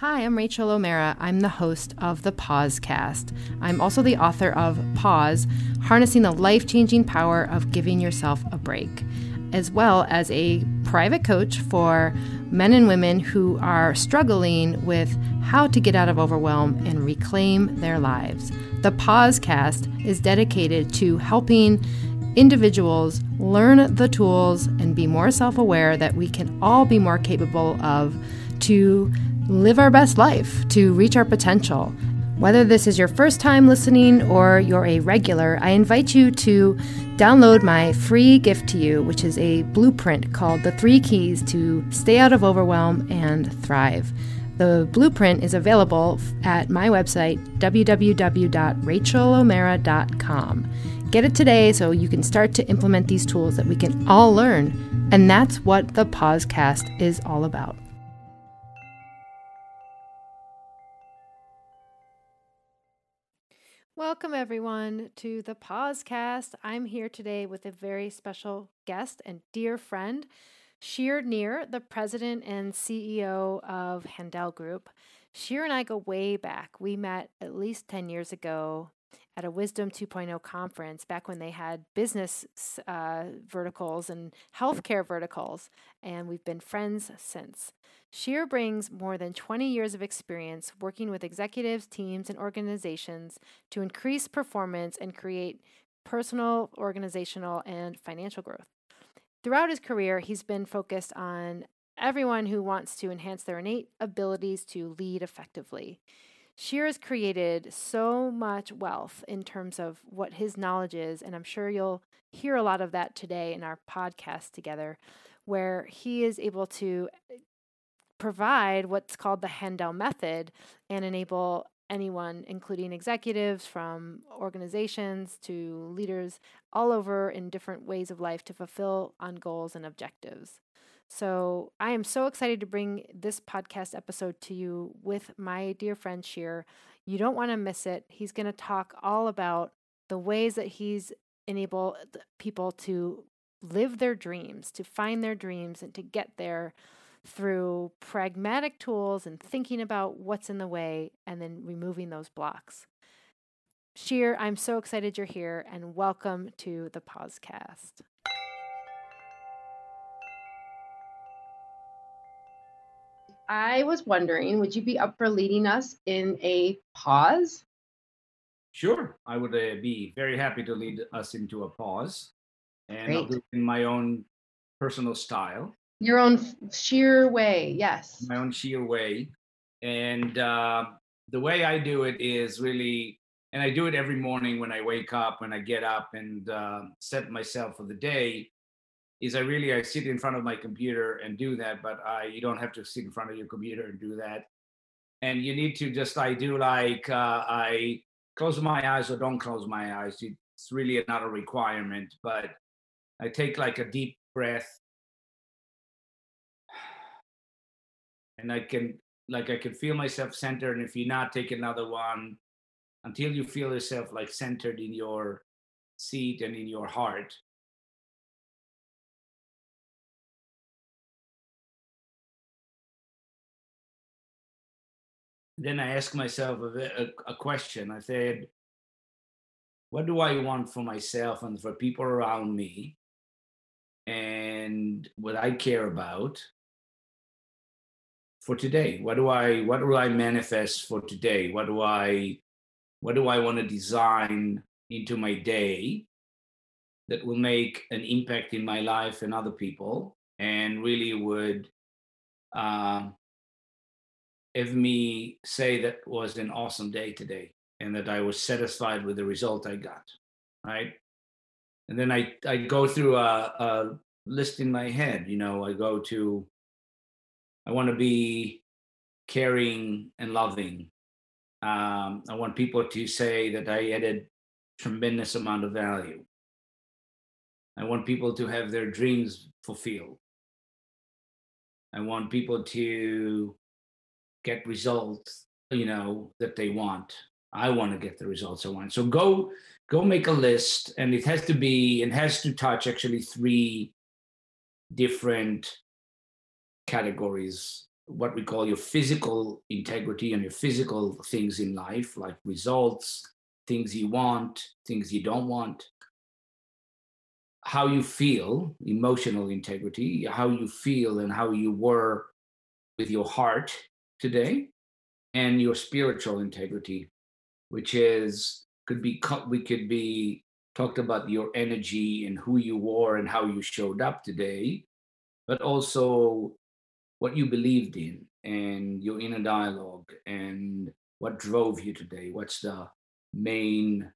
Hi, I'm Rachel O'Meara. I'm the host of the Pausecast. I'm also the author of Pause Harnessing the Life Changing Power of Giving Yourself a Break, as well as a private coach for men and women who are struggling with how to get out of overwhelm and reclaim their lives. The Pausecast is dedicated to helping individuals learn the tools and be more self aware that we can all be more capable of to live our best life, to reach our potential. Whether this is your first time listening or you're a regular, I invite you to download my free gift to you, which is a blueprint called The Three Keys to Stay Out of Overwhelm and Thrive. The blueprint is available at my website, www.rachelomeara.com. Get it today so you can start to implement these tools that we can all learn. And that's what the podcast is all about. Welcome, everyone, to the Pausecast. I'm here today with a very special guest and dear friend, Shir Nir, the president and CEO of Handel Group. Shir and I go way back. We met at least 10 years ago at a Wisdom 2.0 conference back when they had business uh, verticals and healthcare verticals, and we've been friends since. Shir brings more than 20 years of experience working with executives, teams, and organizations to increase performance and create personal, organizational, and financial growth. Throughout his career, he's been focused on everyone who wants to enhance their innate abilities to lead effectively. Shir has created so much wealth in terms of what his knowledge is, and I'm sure you'll hear a lot of that today in our podcast together, where he is able to provide what's called the Handel method and enable anyone, including executives from organizations to leaders all over in different ways of life, to fulfill on goals and objectives. So I am so excited to bring this podcast episode to you with my dear friend Shir. You don't want to miss it. He's going to talk all about the ways that he's enabled uh, people to live their dreams, to find their dreams, and to get there through pragmatic tools and thinking about what's in the way and then removing those blocks. Shir, I'm so excited you're here and welcome to the Pausecast. I was wondering, would you be up for leading us in a pause? Sure, I would uh, be very happy to lead us into a pause, and Great. I'll do it in my own personal style. Your own sheer way, yes. My own sheer way. And uh, the way I do it is really, and I do it every morning when I wake up, when I get up and uh, set myself for the day, is I really I sit in front of my computer and do that, but I you don't have to sit in front of your computer and do that. And you need to just I do like uh, I close my eyes or don't close my eyes. It's really not a requirement, but I take like a deep breath and I can like I can feel myself centered. And if you're not, take another one until you feel yourself like centered in your seat and in your heart. Then I ask myself a, a, a question. I said, what do I want for myself and for people around me? And what I care about for today what do i what do i manifest for today what do i what do i want to design into my day that will make an impact in my life and other people and really would uh, have me say that was an awesome day today and that i was satisfied with the result i got right and then i i go through a, a list in my head you know i go to I want to be caring and loving. Um, I want people to say that I added tremendous amount of value. I want people to have their dreams fulfilled. I want people to get results, you know, that they want. I want to get the results I want. So go go make a list and it has to be it has to touch actually three different categories what we call your physical integrity and your physical things in life, like results, things you want, things you don't want, how you feel, emotional integrity, how you feel and how you were with your heart today, and your spiritual integrity, which is could be we could be talked about your energy and who you were and how you showed up today, but also what you believed in and your inner dialogue and what drove you today. What's the main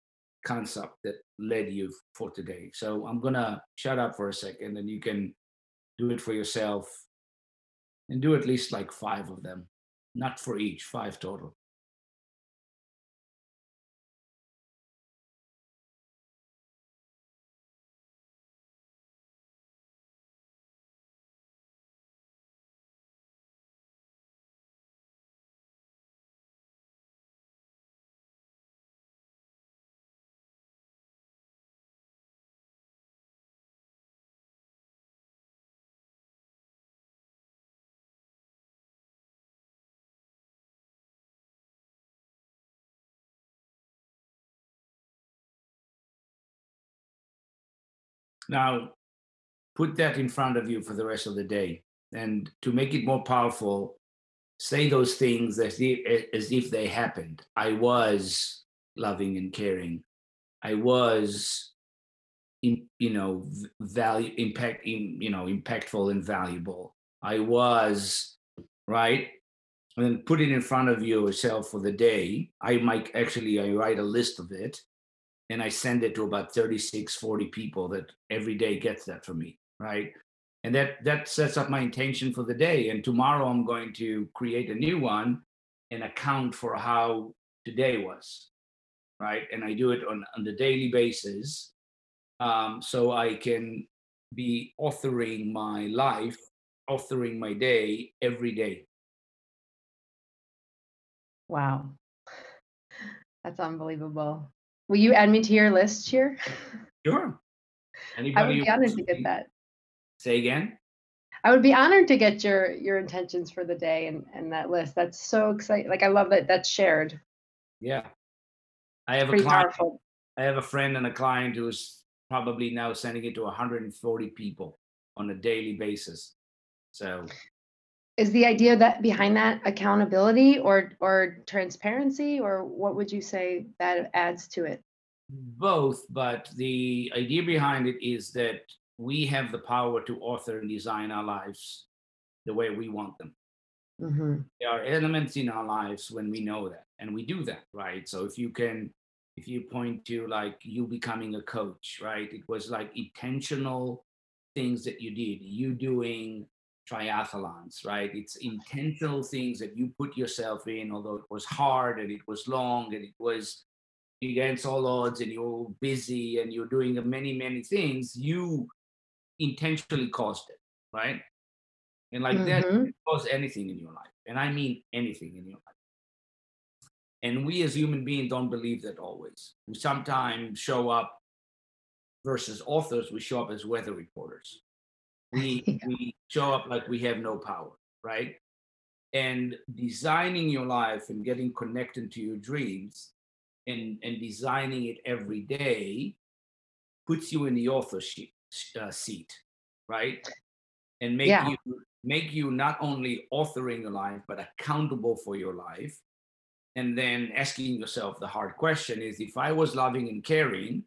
concept that led you for today? So I'm to shut up for a second and you can do it for yourself and do at least like five of them, not for each, five total. Now, put that in front of you for the rest of the day. And to make it more powerful, say those things as if, as if they happened. I was loving and caring. I was, in, you know, value impact, in, you know, impactful and valuable. I was right, and then put it in front of yourself for the day. I might actually I write a list of it, and I send it to about 36, 40 people that every day gets that from me, right? And that that sets up my intention for the day. And tomorrow I'm going to create a new one and account for how today was, right? And I do it on, on the daily basis. Um, so I can be authoring my life, authoring my day every day. Wow. That's unbelievable. Will you add me to your list here? Sure. Anybody I would be honored to get that. Say again. I would be honored to get your your intentions for the day and and that list. That's so exciting. Like I love that that's shared. Yeah. I have Pretty a client. Powerful. I have a friend and a client who's probably now sending it to 140 people on a daily basis. So is the idea that behind that accountability or or transparency or what would you say that adds to it? Both but the idea behind it is that we have the power to author and design our lives the way we want them. Mm-hmm. there are elements in our lives when we know that and we do that right? So if you can if you point to like you becoming a coach right? It was like intentional things that you did. You doing triathlons, right? It's intentional things that you put yourself in, although it was hard and it was long and it was against all odds and you're busy and you're doing many, many things, you intentionally caused it, right? And like mm-hmm. that cause anything in your life. And I mean anything in your life. And we as human beings don't believe that always. We sometimes show up versus authors, we show up as weather reporters we yeah. we show up like we have no power right and designing your life and getting connected to your dreams and and designing it every day puts you in the authorship uh, seat right and make yeah. you make you not only authoring your life but accountable for your life and then asking yourself the hard question is if i was loving and caring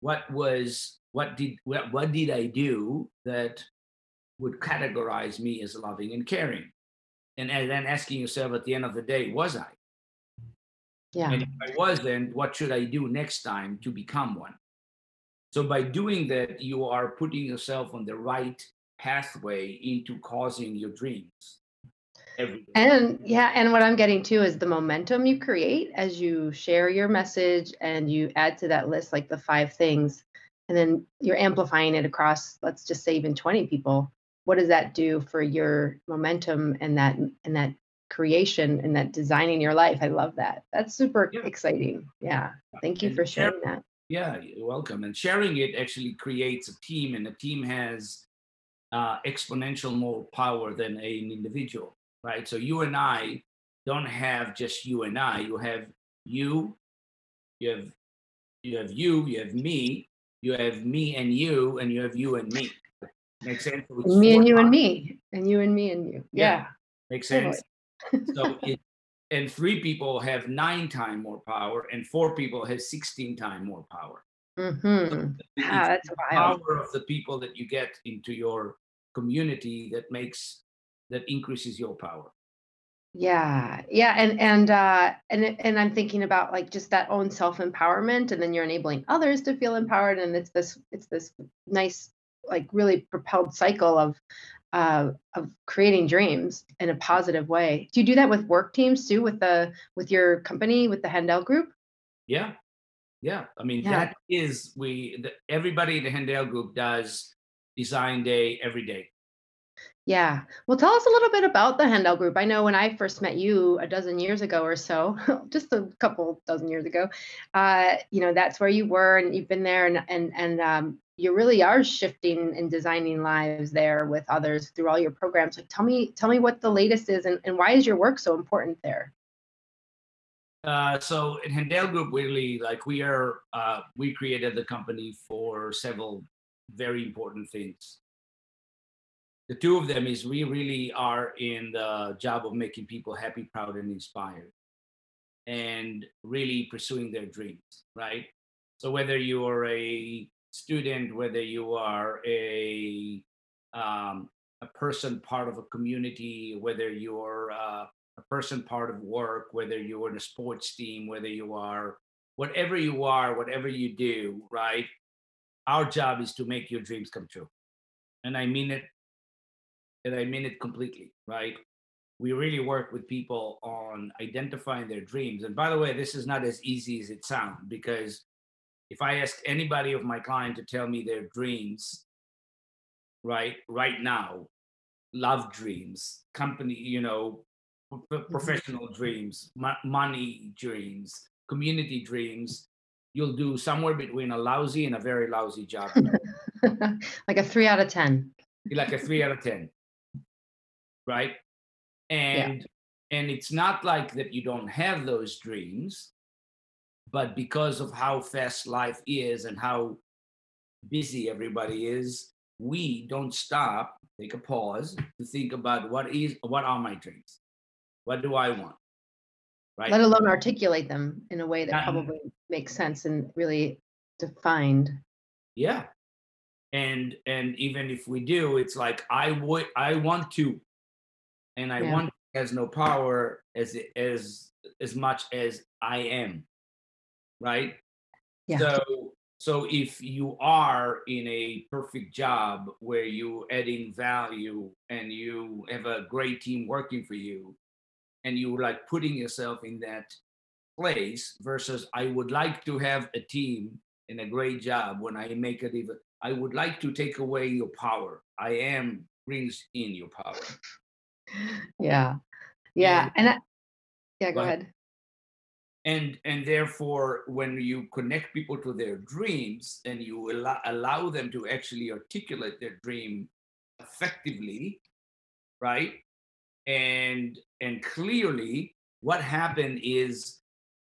what was what did what, what did I do that would categorize me as loving and caring? And, and then asking yourself at the end of the day, was I? Yeah. And if I wasn't, what should I do next time to become one? So by doing that, you are putting yourself on the right pathway into causing your dreams. And yeah, and what I'm getting to is the momentum you create as you share your message and you add to that list like the five things and then you're amplifying it across let's just say even 20 people what does that do for your momentum and that and that creation and that designing your life i love that that's super yeah. exciting yeah thank you and for sharing share, that yeah you're welcome and sharing it actually creates a team and a team has uh, exponential more power than an individual right? So you and I don't have just you and I. You have you, you have you have you, you have me, you have me and you, and you have you and me. Makes sense? Me and you and me, and you and me and you. Yeah. Yeah. Makes Totally. sense? so it, and three people have nine time more power, and four people have 16 time more power. Mm-hmm. It's Ah, that's the wild. power of the people that you get into your community that makes that increases your power. Yeah, yeah, and and uh, and and I'm thinking about like just that own self empowerment, and then you're enabling others to feel empowered, and it's this it's this nice like really propelled cycle of uh, of creating dreams in a positive way. Do you do that with work teams too, with the with your company, with the Handel Group? Yeah, yeah. I mean, Yeah. that is we. The, everybody in the Handel Group does design day every day. Yeah. Well, tell us a little bit about the Handel Group. I know when I first met you a dozen years ago or so, just a couple dozen years ago, uh, you know, that's where you were and you've been there and and and um, you really are shifting and designing lives there with others through all your programs. Like tell me tell me what the latest is and, and why is your work so important there? Uh, so in Handel Group, really, like we are, uh, we created the company for several very important things. The two of them is we really are in the job of making people happy, proud, and inspired, and really pursuing their dreams, right? So whether you are a student, whether you are a um, a person part of a community, whether you're uh, a person part of work, whether you're in a sports team, whether you are whatever you are, whatever you do, right? Our job is to make your dreams come true. And I mean it, and I mean it completely, right? We really work with people on identifying their dreams. And by the way, this is not as easy as it sounds because if I ask anybody of my client to tell me their dreams, right, right now, love dreams, company, you know, pro- mm-hmm. professional dreams, money dreams, community dreams, you'll do somewhere between a lousy and a very lousy job. like a three out of ten. Like a three out of ten, right? And and it's not like that you don't have those dreams, but because of how fast life is and how busy everybody is, we don't stop, take a pause to think about what is what are my dreams, what do I want, right? Let alone articulate them in a way that Yeah. probably makes sense and really defined. yeah and and even if we do it's like i would i want to and i Yeah. want has no power as as as much as i am right Yeah. so so if you are in a perfect job where you adding value and you have a great team working for you and you like putting yourself in that place versus i would like to have a team and a great job when i make it even i would like to take away your power i am brings in your power Yeah. Yeah. And- I, yeah, go ahead. ahead. and and therefore when you connect people to their dreams and you allow, allow them to actually articulate their dream effectively right and and clearly what happened is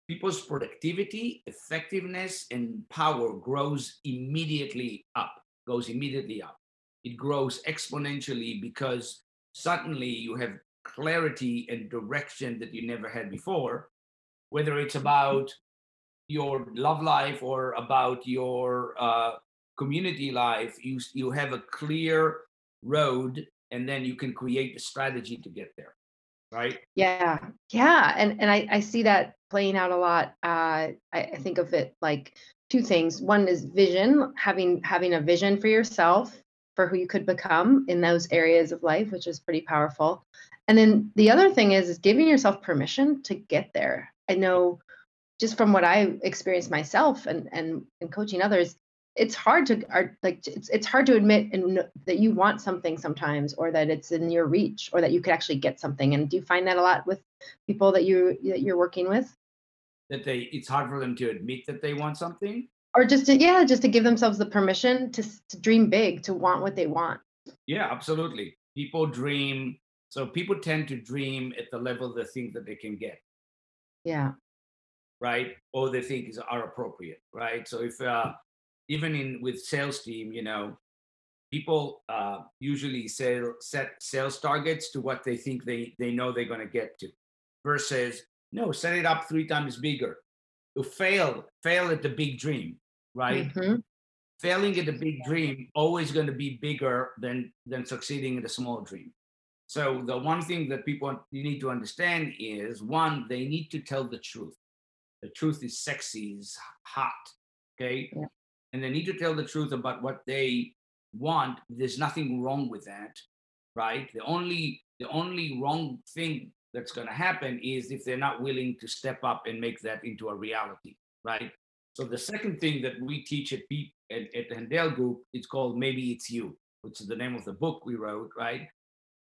people's productivity effectiveness and power grows immediately up goes immediately up it grows exponentially because suddenly you have clarity and direction that you never had before whether it's about your love life or about your uh, community life, you you have a clear road, and then you can create the strategy to get there, right? Yeah. Yeah. And and I, I see that playing out a lot. Uh I, I think of it like two things. One is vision, having having a vision for yourself for who you could become in those areas of life, which is pretty powerful. And then the other thing is is giving yourself permission to get there. I know just from what I experienced myself and and and coaching others, it's hard to art like it's it's hard to admit and that you want something sometimes or that it's in your reach or that you could actually get something. And do you find that a lot with people that you that you're working with? That they it's hard for them to admit that they want something. Or just to yeah, just to give themselves the permission to to dream big, to want what they want. Yeah, absolutely. People dream So people tend to dream at the level they think that they can get, Yeah. right? Or they think is are appropriate, right? So if uh, even in with sales team, you know, people uh, usually sell, set sales targets to what they think they they know they're going to get to, versus no, set it up three times bigger. You fail, fail at the big dream, right? Mhm. failing at the big dream always going to be bigger than than succeeding in a small dream so the one thing that people you need to understand is one they need to tell the truth the truth is sexy is hot okay Yeah. and they need to tell the truth about what they want there's nothing wrong with that right the only the only wrong thing that's going to happen is if they're not willing to step up and make that into a reality right so the second thing that we teach at, P- at, at the Handel Group, it's called Maybe It's You, which is the name of the book we wrote, right?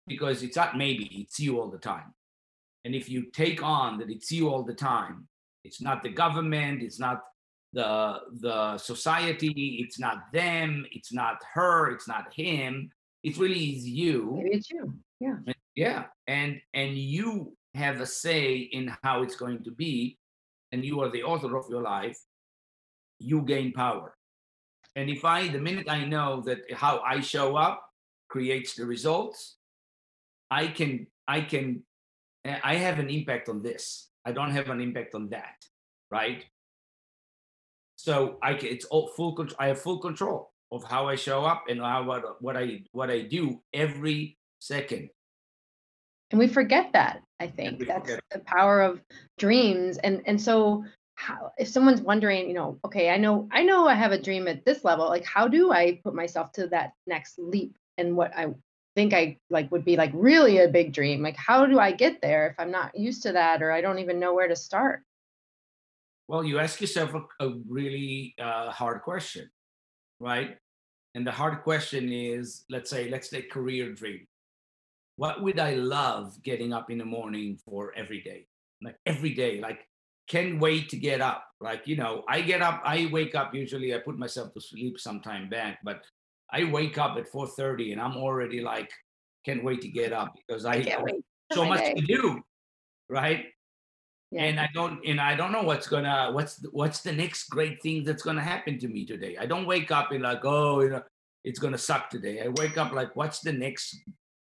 Because it's not maybe, it's you all the time. And if you take on that it's you all the time, it's not the government, it's not the the society, it's not them, it's not her, it's not him. It really is you. Maybe it's you. Yeah. Yeah, and and you have a say in how it's going to be, and you are the author of your life. You gain power, and if I, the minute I know that how I show up creates the results, I can I can eh, I have an impact on this. I don't have an impact on that, right? So I can, it's all full control. I have full control of how I show up and how what what I what I do every second. And we forget that i think that's forget the power of dreams and and so how if someone's wondering you know okay i know i know i have a dream at this level like how do i put myself to that next leap and what i think i like would be like really a big dream like how do i get there if i'm not used to that or i don't even know where to start Well, you ask yourself a, a really uh, hard question, right? And the hard question is, let's say, let's say career dream. What would I love getting up in the morning for every day? Like every day, like can't wait to get up. Like, you know, I get up, I wake up usually, I put myself to sleep sometime back, but I wake up at 4:30 and I'm already like, can't wait to get up because I, i can't wait for so much day. to do, right? Yeah. and I don't and I don't know what's gonna what's the, what's the next great thing that's gonna happen to me today. I don't wake up and like oh you know it's gonna suck today. I wake up like what's the next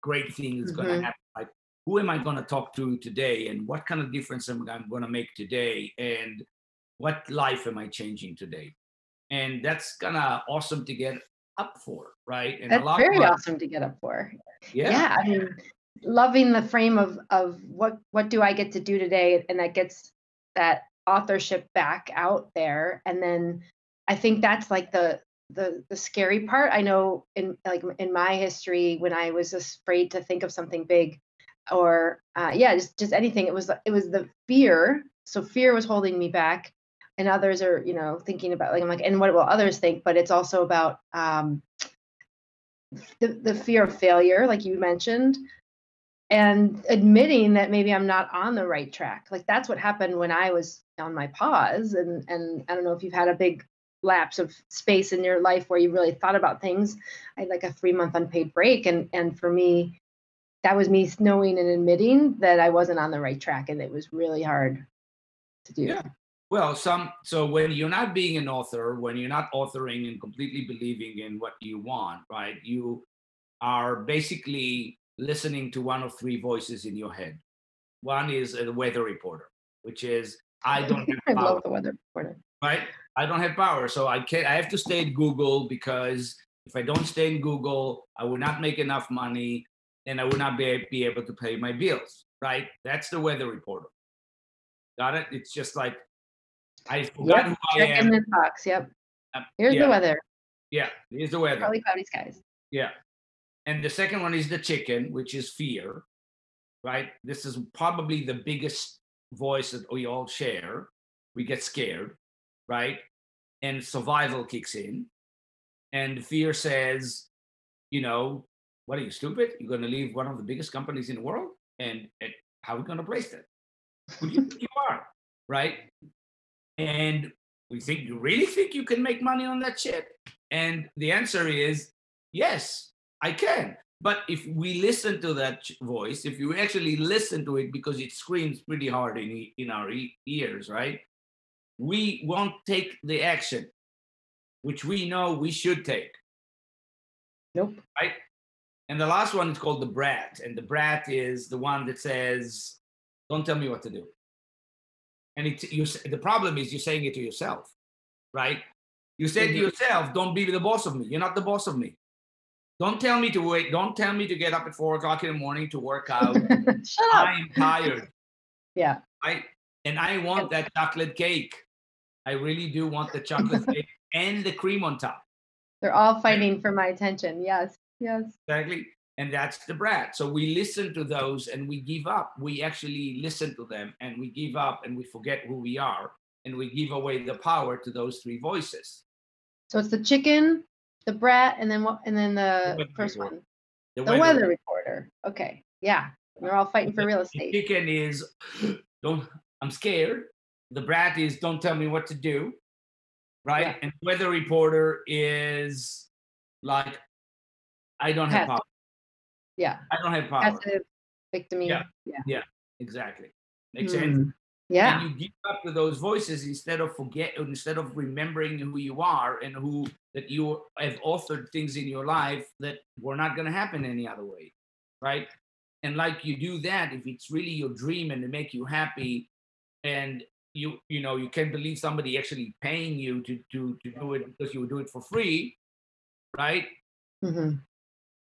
great thing that's Mhm. gonna happen? Like who am I gonna talk to today, and what kind of difference am I gonna make today, and what life am I changing today? And that's kind of awesome to get up for, right? And that's very awesome to get up for Yeah, yeah i mean loving the frame of of what what do i get to do today and that gets that authorship back out there and then i think that's like the the the scary part i know in like in my history when i was afraid to think of something big or uh, yeah just just anything it was it was the fear. So fear was holding me back and others are you know thinking about like i'm like and what will others think? But it's also about um the, the fear of failure like you mentioned and admitting that maybe i'm not on the right track. Like that's what happened when i was on my pause and and i don't know if you've had a big lapse of space in your life where you really thought about things i had like a three month unpaid break and and for me that was me knowing and admitting that i wasn't on the right track and it was really hard to do Yeah. Well, some so when you're not being an author, when you're not authoring and completely believing in what you want, right? You are basically listening to one of three voices in your head. One is a weather reporter, which is I don't have i love the weather reporter right? I don't have power, so I can't. I have to stay at Google because if I don't stay in Google, I will not make enough money, and I will not be, be able to pay my bills, right? That's the weather reporter. Got it? It's just like I forgot who I check am. in the box yep Um, here's yeah, the weather Yeah, here's the weather. probably cloudy skies Yeah. And the second one is the chicken, which is fear, right? This is probably the biggest voice that we all share. We get scared, right? And survival kicks in. And fear says, you know, what are you stupid? You're going to leave one of the biggest companies in the world? And, how are we going to place that? Who do you think you are? Right? And we think, you really think you can make money on that shit? And the answer is, yes, I can. But if we listen to that voice, if you actually listen to it because it screams pretty hard in, in our ears, right? We won't take the action, which we know we should take. Nope. Right? And the last one is called the brat. And the brat is the one that says, don't tell me what to do. And it, you, the problem is you're saying it to yourself, right? You say mm-hmm. to yourself, don't be the boss of me. You're not the boss of me. Don't tell me to wait. Don't tell me to get up at four o'clock in the morning to work out. Shut up. I am tired. Yeah. I and I want that chocolate cake. I really do want the chocolate cake and the cream on top. They're all fighting for my attention. Yes. Yes. Exactly. And that's the brat. So we listen to those and we give up. We actually listen to them and we give up and we forget who we are and we give away the power to those three voices. So it's the chicken, the brat, and then what? And then the, the first one, the, the weather. weather. reporter. Okay, yeah, they're all fighting for real estate. The chicken is don't. I'm scared. The brat is don't tell me what to do, right? Yeah. And weather reporter is like I don't have power. Yeah. I don't have power. Passive, victim. Yeah. yeah. Yeah. Exactly. Makes mm. sense. Yeah. And you give up to those voices instead of forget instead of remembering who you are and who that you have authored things in your life that were not going to happen any other way. Right. And like you do that, if it's really your dream and to make you happy and you you know you can't believe somebody actually paying you to to to do it because you would do it for free right mm-hmm.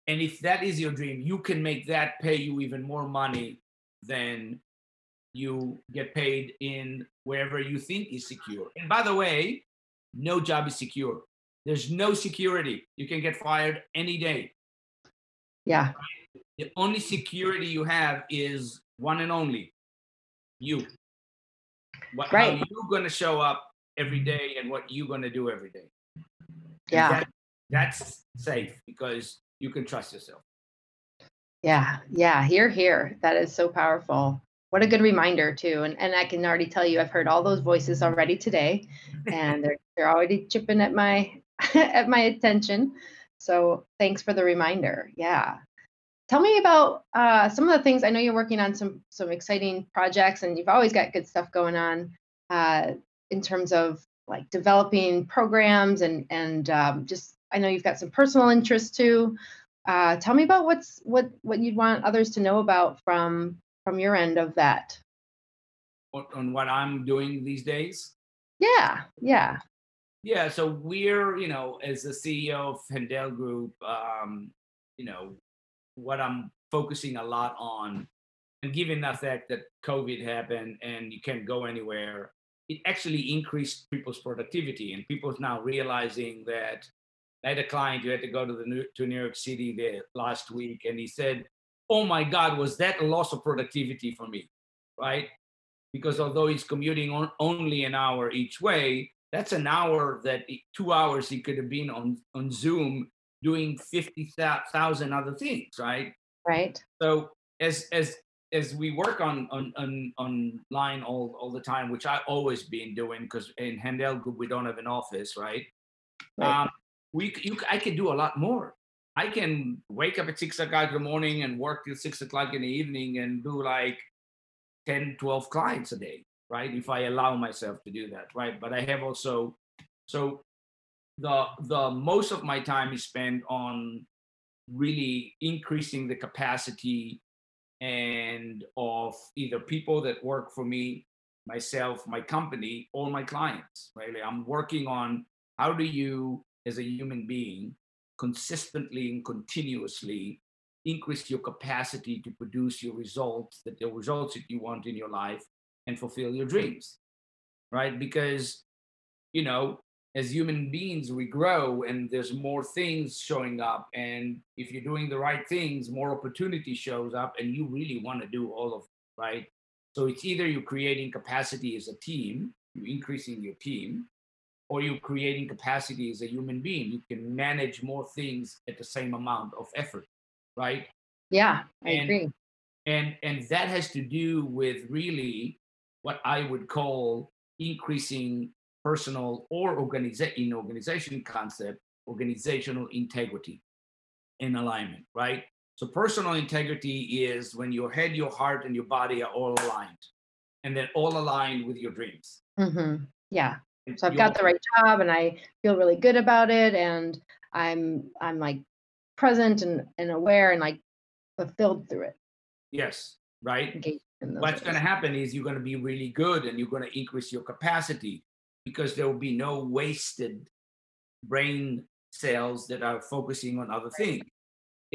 and if that is your dream you can make that pay you even more money than you get paid in wherever you think is secure. And by the way, no job is secure. There's no security. You can get fired any day. Yeah. The only security you have is one and only you. What, right. How you're going to show up every day and what you're going to do every day. Yeah. That, that's safe because you can trust yourself. Yeah. Yeah. Here, here. That is so powerful what a good reminder too and and i can already tell you i've heard all those voices already today and they're they're already chipping at my at my attention so thanks for the reminder yeah tell me about uh, some of the things i know you're working on some some exciting projects and you've always got good stuff going on uh, in terms of like developing programs and and um, just i know you've got some personal interests too uh, tell me about what's what what you'd want others to know about from from your end of that? On what I'm doing these days? Yeah, yeah. Yeah, so we're, you know, as the CEO of Handel Group, um, you know, what I'm focusing a lot on, and given the fact that COVID happened and you can't go anywhere, it actually increased people's productivity. And people's now realizing that I had a client who had to go to the New, to New York City there last week, and he said oh my God, was that a loss of productivity for me, right? Because although he's commuting on only an hour each way, that's an hour that two hours he could have been on, on Zoom doing 50,000 other things, right? Right. So as, as, as we work on, on, on online all, all the time, which I always been doing because in Handel Group, we don't have an office, right? right. Um, we, you, I could do a lot more I can wake up at six o'clock in the morning and work till six o'clock in the evening and do like 10, 12 clients a day, right? If I allow myself to do that, right? But I have also, so the the most of my time is spent on really increasing the capacity and of either people that work for me, myself, my company, or my clients. Right? I'm working on how do you, as a human being, consistently and continuously increase your capacity to produce your results, that the results that you want in your life and fulfill your dreams. Right? Because, you know, as human beings, we grow and there's more things showing up. And if you're doing the right things, more opportunity shows up and you really want to do all of it, right? So it's either you're creating capacity as a team, you're increasing your team, or you're creating capacity as a human being. You can manage more things at the same amount of effort, right? Yeah, I and, agree. And and that has to do with really what I would call increasing personal or organiza- in organization concept, organizational integrity and alignment, right? So personal integrity is when your head, your heart, and your body are all aligned, and then all aligned with your dreams. Mm-hmm. Yeah. So I've got the right job, and I feel really good about it, and I'm I'm like present and, and aware and like fulfilled through it. Yes, right. What's going to happen is you're going to be really good, and you're going to increase your capacity because there will be no wasted brain cells that are focusing on other things.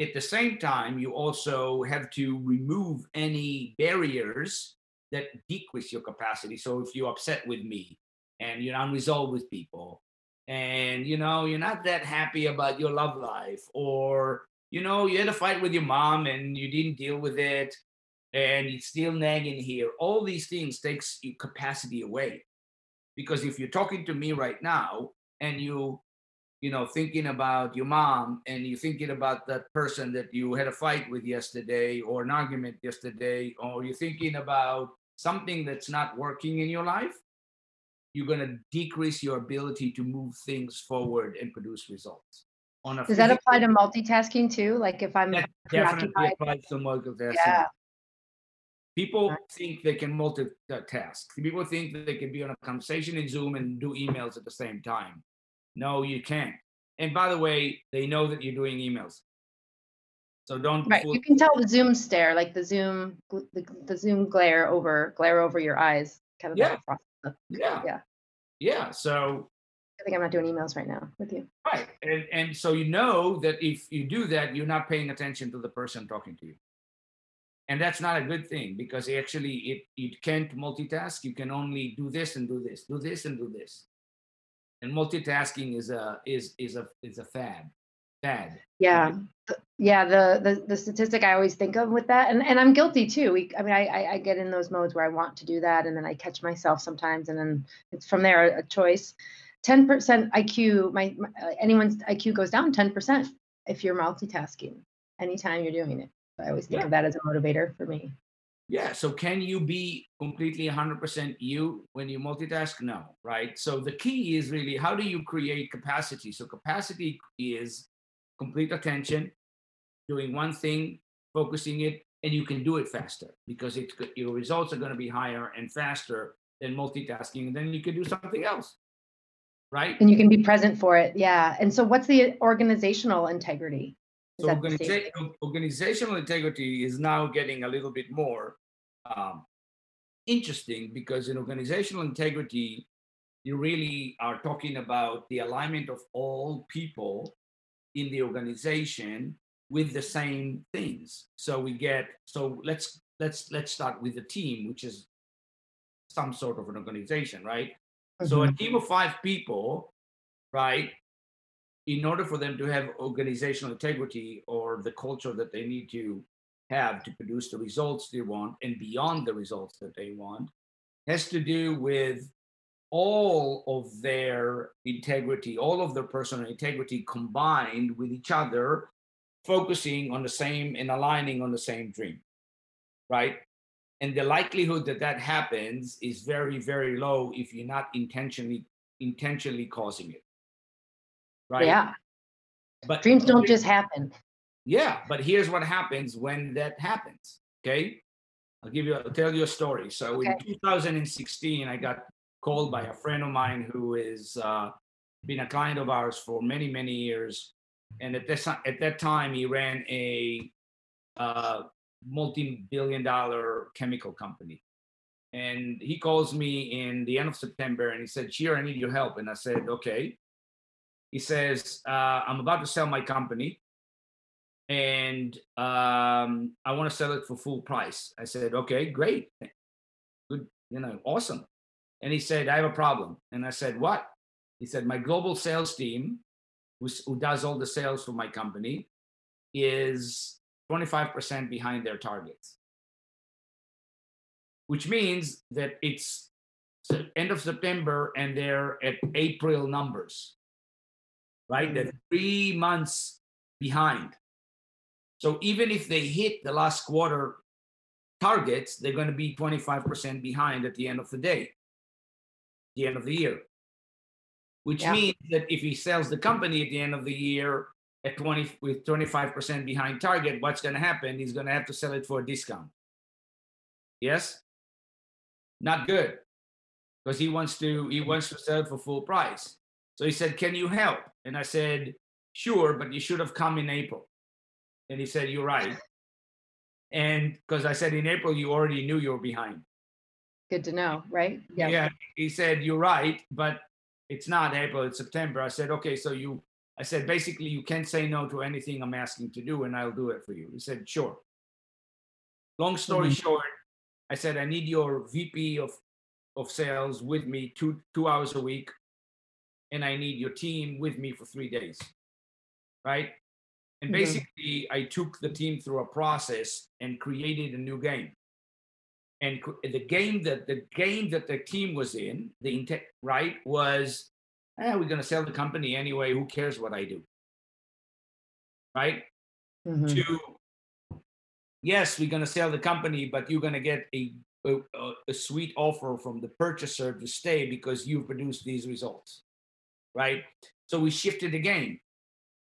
At the same time, you also have to remove any barriers that decrease your capacity. So if you're upset with me and you're unresolved with people and you know you're not that happy about your love life or you know you had a fight with your mom and you didn't deal with it and it's still nagging here all these things takes your capacity away because if you're talking to me right now and you you know, thinking about your mom and you're thinking about that person that you had a fight with yesterday or an argument yesterday, or you're thinking about something that's not working in your life, you're going to decrease your ability to move things forward and produce results. On a Does that apply to multitasking too? Like if I'm that definitely applies to multitasking. Yeah. People think they can multitask. People think that they can be on a conversation in Zoom and do emails at the same time. No, you can't. And by the way, they know that you're doing emails. So don't. Right. You can tell the Zoom stare, like the Zoom, the, the Zoom glare over, glare over your eyes, kind of. Yeah. Yeah. Yeah. Yeah. So. I think I'm not doing emails right now with you. Right. And and so you know that if you do that, you're not paying attention to the person talking to you. And that's not a good thing because actually it you can't multitask. You can only do this and do this, do this and do this. And multitasking is a is is a is a fad fad. Yeah. Yeah the, the the statistic i always think of with that and and i'm guilty too. We, i mean I, I get in those modes where i want to do that and then i catch myself sometimes and then it's from there a choice. 10% iq my, my uh, anyone's iq goes down 10% if you're multitasking anytime you're doing it i always think yeah. of that as a motivator for me yeah. So can you be completely 100% you when you multitask? No, right? So the key is really how do you create capacity? So capacity is complete attention, doing one thing, focusing it, and you can do it faster because it's your results are going to be higher and faster than multitasking. And then you can do something else, right? And you can be present for it. Yeah. And so what's the organizational integrity? So organiza- organizational integrity is now getting a little bit more um, interesting because in organizational integrity, you really are talking about the alignment of all people in the organization with the same things. So we get so let's let's let's start with the team, which is some sort of an organization, right? Mm-hmm. So a mm-hmm. team of five people, right, in order for them to have organizational integrity or the culture that they need to have to produce the results they want and beyond the results that they want has to do with all of their integrity, all of their personal integrity combined with each other, focusing on the same and aligning on the same dream, right? And the likelihood that that happens is very, very low if you're not intentionally intentionally causing it right? Yeah. But dreams don't just happen. Yeah, but here's what happens when that happens. Okay. I'll give you, I'll tell you a story. So okay. in 2016, I got called by a friend of mine who is uh, been a client of ours for many, many years. And at this at that time, he ran a uh, multi-billion dollar chemical company. And he calls me in the end of September and he said, Shir, I need your help. And I said, okay. He says, uh, I'm about to sell my company and um, I want to sell it for full price. I said, okay, great. Good, you know, awesome. And he said, I have a problem. And I said, what? He said, my global sales team, who, who does all the sales for my company, is 25% behind their targets, which means that it's end of September and they're at April numbers right? They're mm-hmm. three months behind. So even if they hit the last quarter targets, they're going to be 25% behind at the end of the day, the end of the year. Which yeah. means that if he sells the company at the end of the year, at 20 with 25% behind target, what's going to happen? He's going to have to sell it for a discount. Yes? Not good. Because he wants to he wants to sell it for full price. So he said, Can you help? And I said, Sure, but you should have come in April. And he said, You're right. And because I said in April you already knew you were behind. Good to know, right? Yeah. yeah. He said, You're right, but it's not April, it's September. I said, Okay, so you I said, basically, you can't say no to anything I'm asking to do, and I'll do it for you. He said, sure. Long story mm-hmm. short, I said, I need your VP of, of sales with me two, two hours a week, and I need your team with me for three days. Right. And mm-hmm. basically, I took the team through a process and created a new game. And the game that the game that the team was in, the intent, right, was eh, we're going to sell the company anyway. Who cares what I do? Right? Mm-hmm. To, yes, we're going to sell the company, but you're going to get a, a, a sweet offer from the purchaser to stay because you've produced these results. Right? So we shifted the game.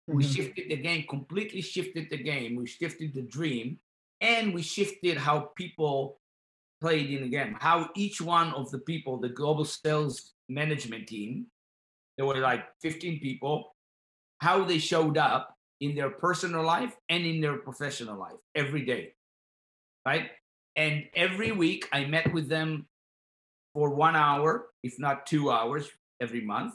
Mm-hmm. We shifted the game, completely shifted the game. We shifted the dream and we shifted how people played in the game, how each one of the people, the global sales management team, there were like 15 people, how they showed up in their personal life and in their professional life every day. Right. And every week I met with them for one hour, if not two hours every month,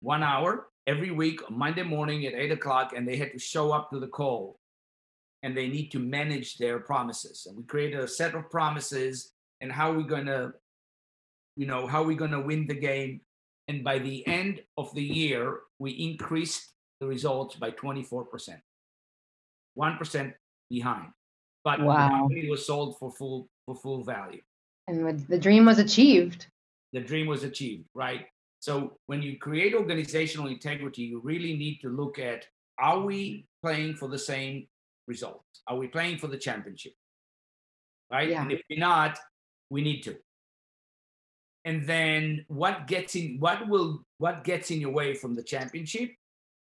one hour every week, Monday morning at eight o'clock, and they had to show up to the call and they need to manage their promises. And we created a set of promises and how we're going to, you know, how we're going to win the game and by the end of the year, we increased the results by 24%. 1% behind. But wow. company was sold for full for full value. And the dream was achieved. The dream was achieved, right? So when you create organizational integrity, you really need to look at are we playing for the same results? Are we playing for the championship? Right? Yeah. And if we're not, we need to and then what gets in what will what gets in your way from the championship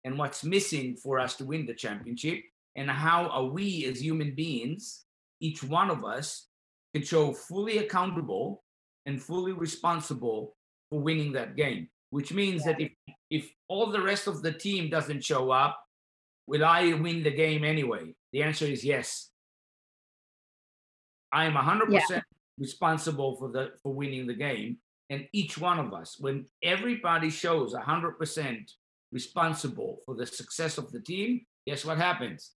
and what's missing for us to win the championship and how are we as human beings each one of us can show fully accountable and fully responsible for winning that game which means yeah. that if if all the rest of the team doesn't show up will i win the game anyway the answer is yes i am 100% yeah. responsible for the for winning the game and each one of us, when everybody shows 100% responsible for the success of the team, guess what happens?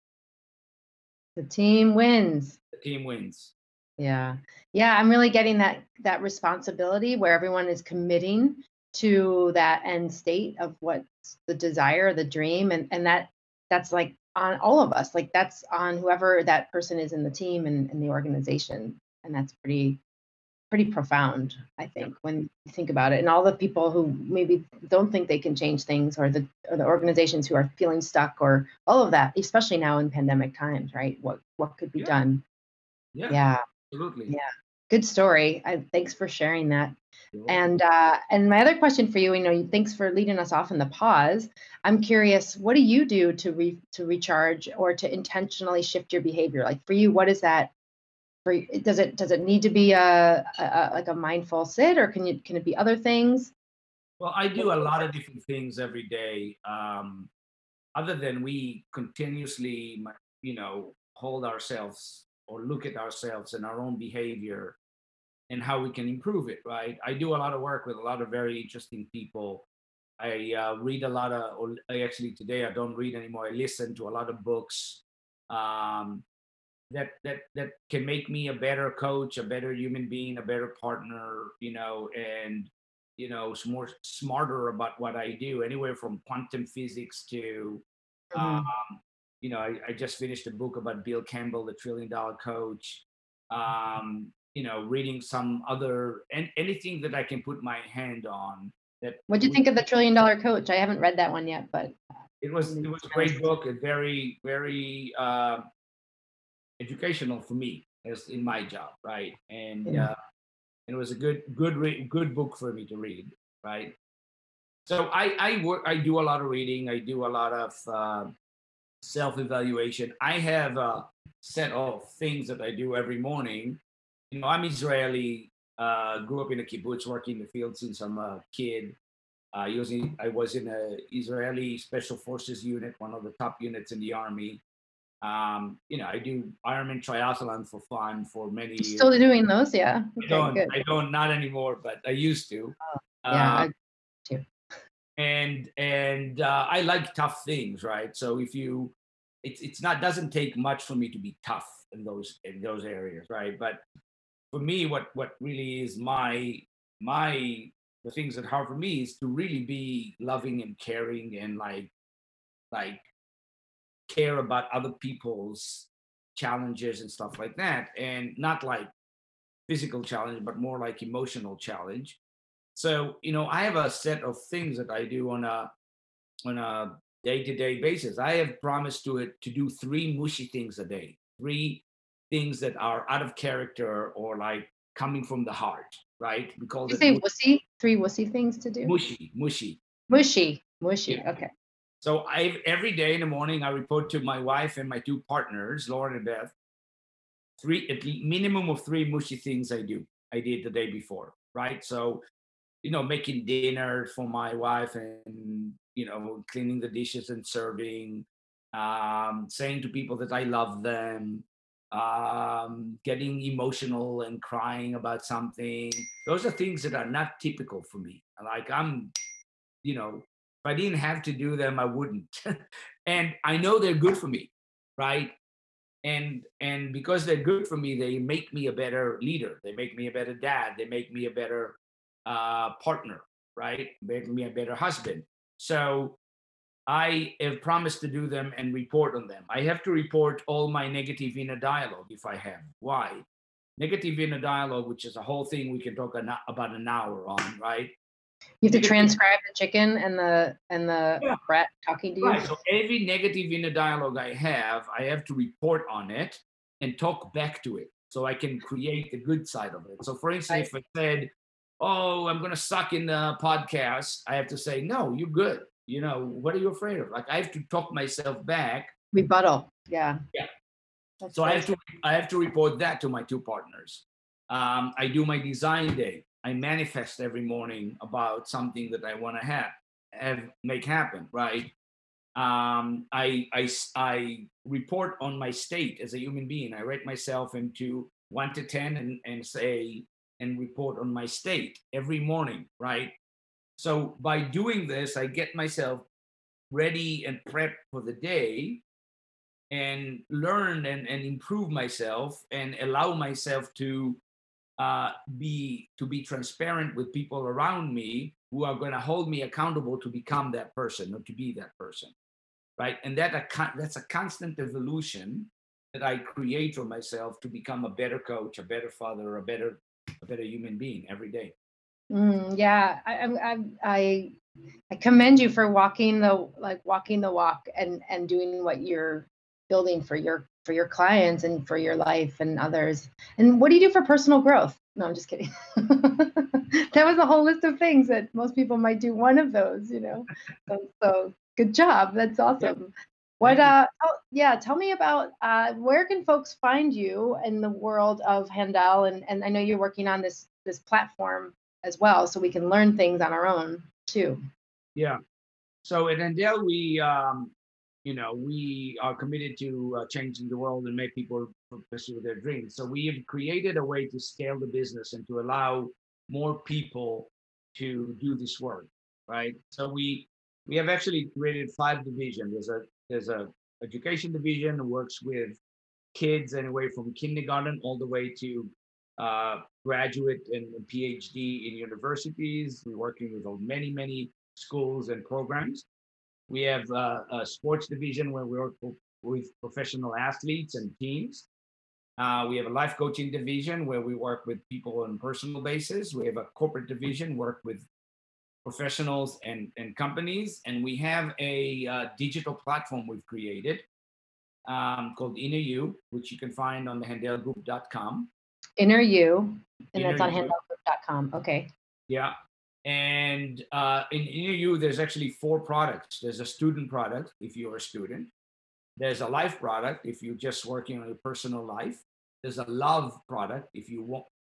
The team wins. The team wins. Yeah. Yeah, I'm really getting that that responsibility where everyone is committing to that end state of what's the desire, the dream and and that that's like on all of us. Like that's on whoever that person is in the team and in the organization. And that's pretty pretty profound, I think, when you think about it. And all the people who maybe don't think they can change things or the or the organizations who are feeling stuck or all of that, especially now in pandemic times, right? What what could be yeah. done? Yeah. Yeah. Absolutely. Yeah. Good story. I, thanks for sharing that. And uh, and my other question for you, you know, thanks for leading us off in the pause. I'm curious, what do you do to re, to recharge or to intentionally shift your behavior? Like for you, what is that for does it does it need to be a, a, like a mindful sit or can you can it be other things well i do a lot of different things every day um, other than we continuously you know hold ourselves or look at ourselves and our own behavior and how we can improve it right? I do a lot of work with a lot of very interesting people. I uh, read a lot of or actually today i don't read anymore. I listen to a lot of books um, that that that can make me a better coach, a better human being, a better partner, you know, and you know, more smarter about what I do, anywhere from quantum physics to mm-hmm. um, you know, I, I, just finished a book about Bill Campbell, the trillion dollar coach. Um, you know, reading some other and anything that I can put my hand on. That what do you think of the trillion dollar coach? I haven't read that one yet, but it was it was a great book, a very very uh, educational for me as in my job, right? And yeah. uh, and it was a good good re- good book for me to read, right? So I I work I do a lot of reading. I do a lot of uh, self-evaluation. I have a set of things that I do every morning. You know, I'm Israeli. Uh, grew up in a kibbutz, working in the field since I'm a kid. Uh, using, I was in a Israeli Special Forces unit, one of the top units in the army. Um, you know, I do Ironman triathlon for fun for many years. Still doing those, yeah. Okay, I don't, good. I don't, not anymore, but I used to. Oh, yeah, uh. And and uh, I like tough things, right? So if you, it's it's not doesn't take much for me to be tough in those in those areas, right? But for me, what what really is my my the things that hard for me is to really be loving and caring and like like care about other people's challenges and stuff like that and not like physical challenge but more like emotional challenge so you know i have a set of things that i do on a on a day-to-day basis i have promised to it to do three mushy things a day three things that are out of character or like coming from the heart right we call you it say wussy three wussy things to do mushy mushy mushy mushy yeah. okay so I every day in the morning I report to my wife and my two partners, Lauren and Beth, three at the minimum of three mushy things I do. I did the day before, right? So, you know, making dinner for my wife and you know, cleaning the dishes and serving, um, saying to people that I love them, um, getting emotional and crying about something. Those are things that are not typical for me. Like I'm, you know, if I didn't have to do them, I wouldn't. and I know they're good for me, right? And and because they're good for me, they make me a better leader. They make me a better dad. They make me a better uh, partner, right? Make me a better husband. So I have promised to do them and report on them. I have to report all my negative inner dialogue if I have. Why? Negative inner dialogue, which is a whole thing we can talk about an hour on, right? You have to transcribe the chicken and the and the yeah. Brat talking to you. Right. So every negative inner dialogue I have, I have to report on it and talk back to it, so I can create the good side of it. So, for instance, if I said, "Oh, I'm going to suck in the podcast," I have to say, "No, you're good." You know, what are you afraid of? Like I have to talk myself back. Rebuttal. Yeah. Yeah. That's so I have to I have to report that to my two partners. Um, I do my design day. I manifest every morning about something that I want to have, have make happen, right? Um, I, I, I report on my state as a human being. I rate myself into one to 10 and, and say, and report on my state every morning, right? So by doing this, I get myself ready and prep for the day and learn and, and improve myself and allow myself to uh, be to be transparent with people around me who are going to hold me accountable to become that person or to be that person right and that a, that's a constant evolution that i create for myself to become a better coach a better father a better a better human being every day mm, yeah I, I i i commend you for walking the like walking the walk and and doing what you're building for your for your clients and for your life and others. And what do you do for personal growth? No, I'm just kidding. that was a whole list of things that most people might do one of those, you know. So, so good job. That's awesome. What uh oh, yeah, tell me about uh where can folks find you in the world of Handel and and I know you're working on this this platform as well so we can learn things on our own too. Yeah. So at Handel we um you know, we are committed to uh, changing the world and make people pursue their dreams. So we have created a way to scale the business and to allow more people to do this work, right? So we we have actually created five divisions. There's a there's a education division that works with kids anyway from kindergarten all the way to uh, graduate and PhD in universities. We're working with many many schools and programs. We have uh, a sports division where we work with professional athletes and teams. Uh, we have a life coaching division where we work with people on personal basis. We have a corporate division, work with professionals and, and companies. And we have a uh, digital platform we've created um, called Inner You, which you can find on the handelgroup.com. Inner You, and Inner that's on handelgroup.com. Okay. Yeah. And uh, Inner You, there's actually four products. There's a student product if you're a student. There's a life product if you're just working on your personal life. There's a love product if you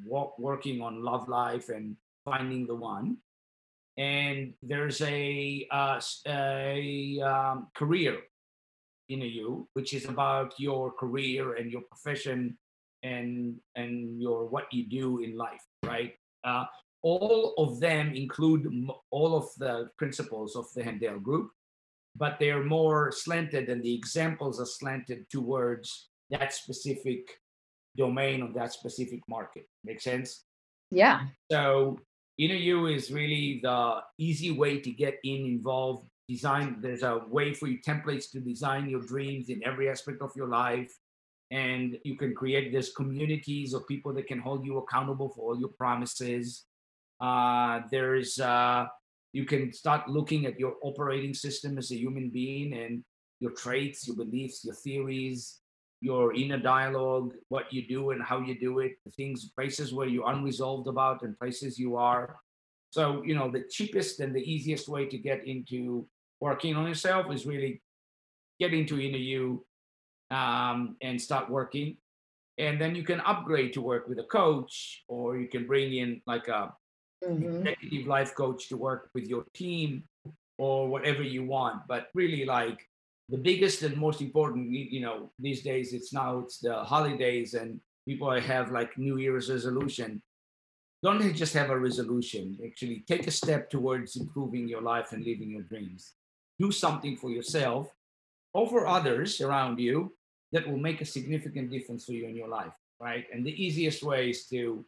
walk working on love life and finding the one. And there's a, uh, a um, career in you, which is about your career and your profession and and your what you do in life, right? Uh, all of them include all of the principles of the Handel group, but they're more slanted and the examples are slanted towards that specific domain of that specific market. Make sense? Yeah. So Inner You is really the easy way to get in involved. Design, there's a way for you templates to design your dreams in every aspect of your life. And you can create these communities of people that can hold you accountable for all your promises. Uh, there's uh, you can start looking at your operating system as a human being and your traits, your beliefs, your theories, your inner dialogue, what you do and how you do it, the things, places where you're unresolved about and places you are. So, you know, the cheapest and the easiest way to get into working on yourself is really get into inner you um, and start working. And then you can upgrade to work with a coach, or you can bring in like a mm-hmm. executive life coach to work with your team or whatever you want. But really, like the biggest and most important, you know, these days it's now it's the holidays and people have like New Year's resolution. Don't just have a resolution. Actually, take a step towards improving your life and living your dreams. Do something for yourself or for others around you that will make a significant difference for you in your life, right? And the easiest way is to,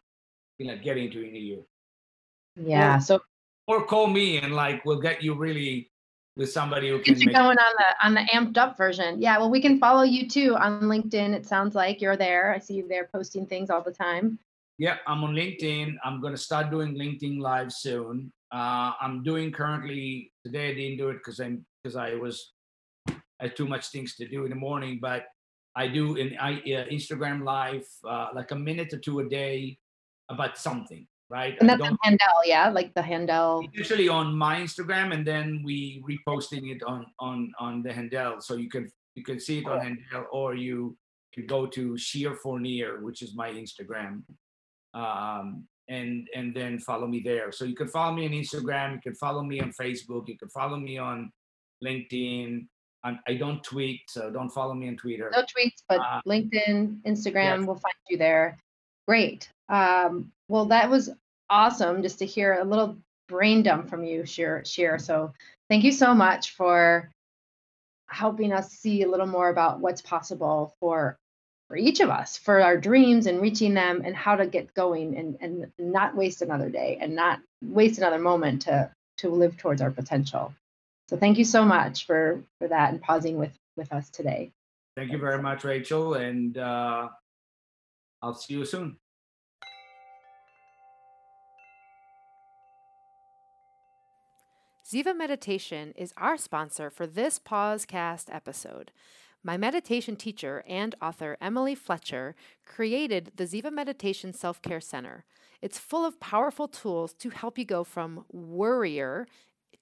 you know, get into inner you. Yeah. Or, so or call me and like we'll get you really with somebody who can make going on the on the amped up version. Yeah, well we can follow you too on LinkedIn. It sounds like you're there. I see you there posting things all the time. Yeah, I'm on LinkedIn. I'm gonna start doing LinkedIn live soon. Uh, I'm doing currently today. I didn't do it because I'm because I was I had too much things to do in the morning. But I do in I, uh, Instagram live uh, like a minute or two a day about something right? And that's a Handel, yeah, like the Handel. Usually on my Instagram, and then we reposting it on on on the Handel, so you can you can see it on Handel, or you can go to Shir Fournier, which is my Instagram, um, and and then follow me there. So you can follow me on Instagram, you can follow me on Facebook, you can follow me on LinkedIn. I'm, I do not tweet, so don't follow me on Twitter. No tweets, but uh, LinkedIn, Instagram, yes. we'll find you there. Great. Um, well, that was awesome just to hear a little brain dump from you, Shir. So thank you so much for helping us see a little more about what's possible for for each of us, for our dreams and reaching them and how to get going and, and not waste another day and not waste another moment to to live towards our potential. So thank you so much for for that and pausing with with us today. Thank you very much, Rachel, and uh, I'll see you soon. Ziva Meditation is our sponsor for this Pausecast episode. My meditation teacher and author Emily Fletcher created the Ziva Meditation Self Care Center. It's full of powerful tools to help you go from worrier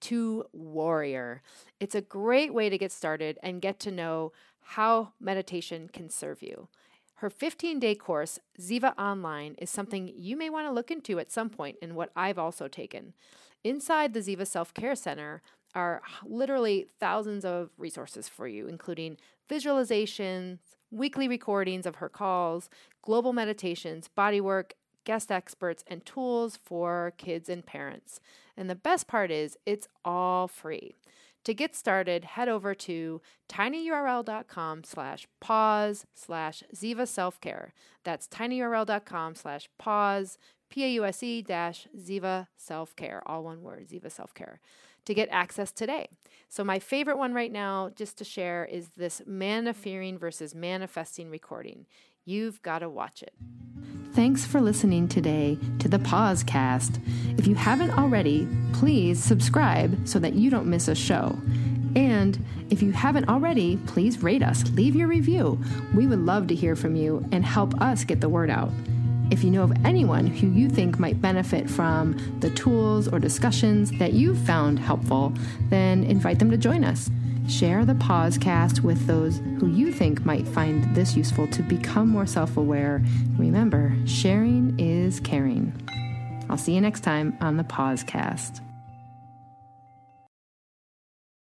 to warrior. It's a great way to get started and get to know how meditation can serve you. Her 15 day course, Ziva Online, is something you may want to look into at some point and what I've also taken. Inside the Ziva Self Care Center are literally thousands of resources for you, including visualizations, weekly recordings of her calls, global meditations, bodywork, guest experts, and tools for kids and parents. And the best part is, it's all free. To get started, head over to tinyurl.com slash pause slash Ziva Self Care. That's tinyurl.com slash pause P-A-U-S-E dash Ziva Self Care, all one word, Ziva Self Care, to get access today. So my favorite one right now, just to share, is this manifesting versus manifesting recording. You've got to watch it. Thanks for listening today to the Pausecast. If you haven't already, please subscribe so that you don't miss a show. And if you haven't already, please rate us, leave your review. We would love to hear from you and help us get the word out. If you know of anyone who you think might benefit from the tools or discussions that you've found helpful, then invite them to join us. Share the Pausecast with those who you think might find this useful to become more self aware. Remember, sharing is caring. I'll see you next time on the Pausecast.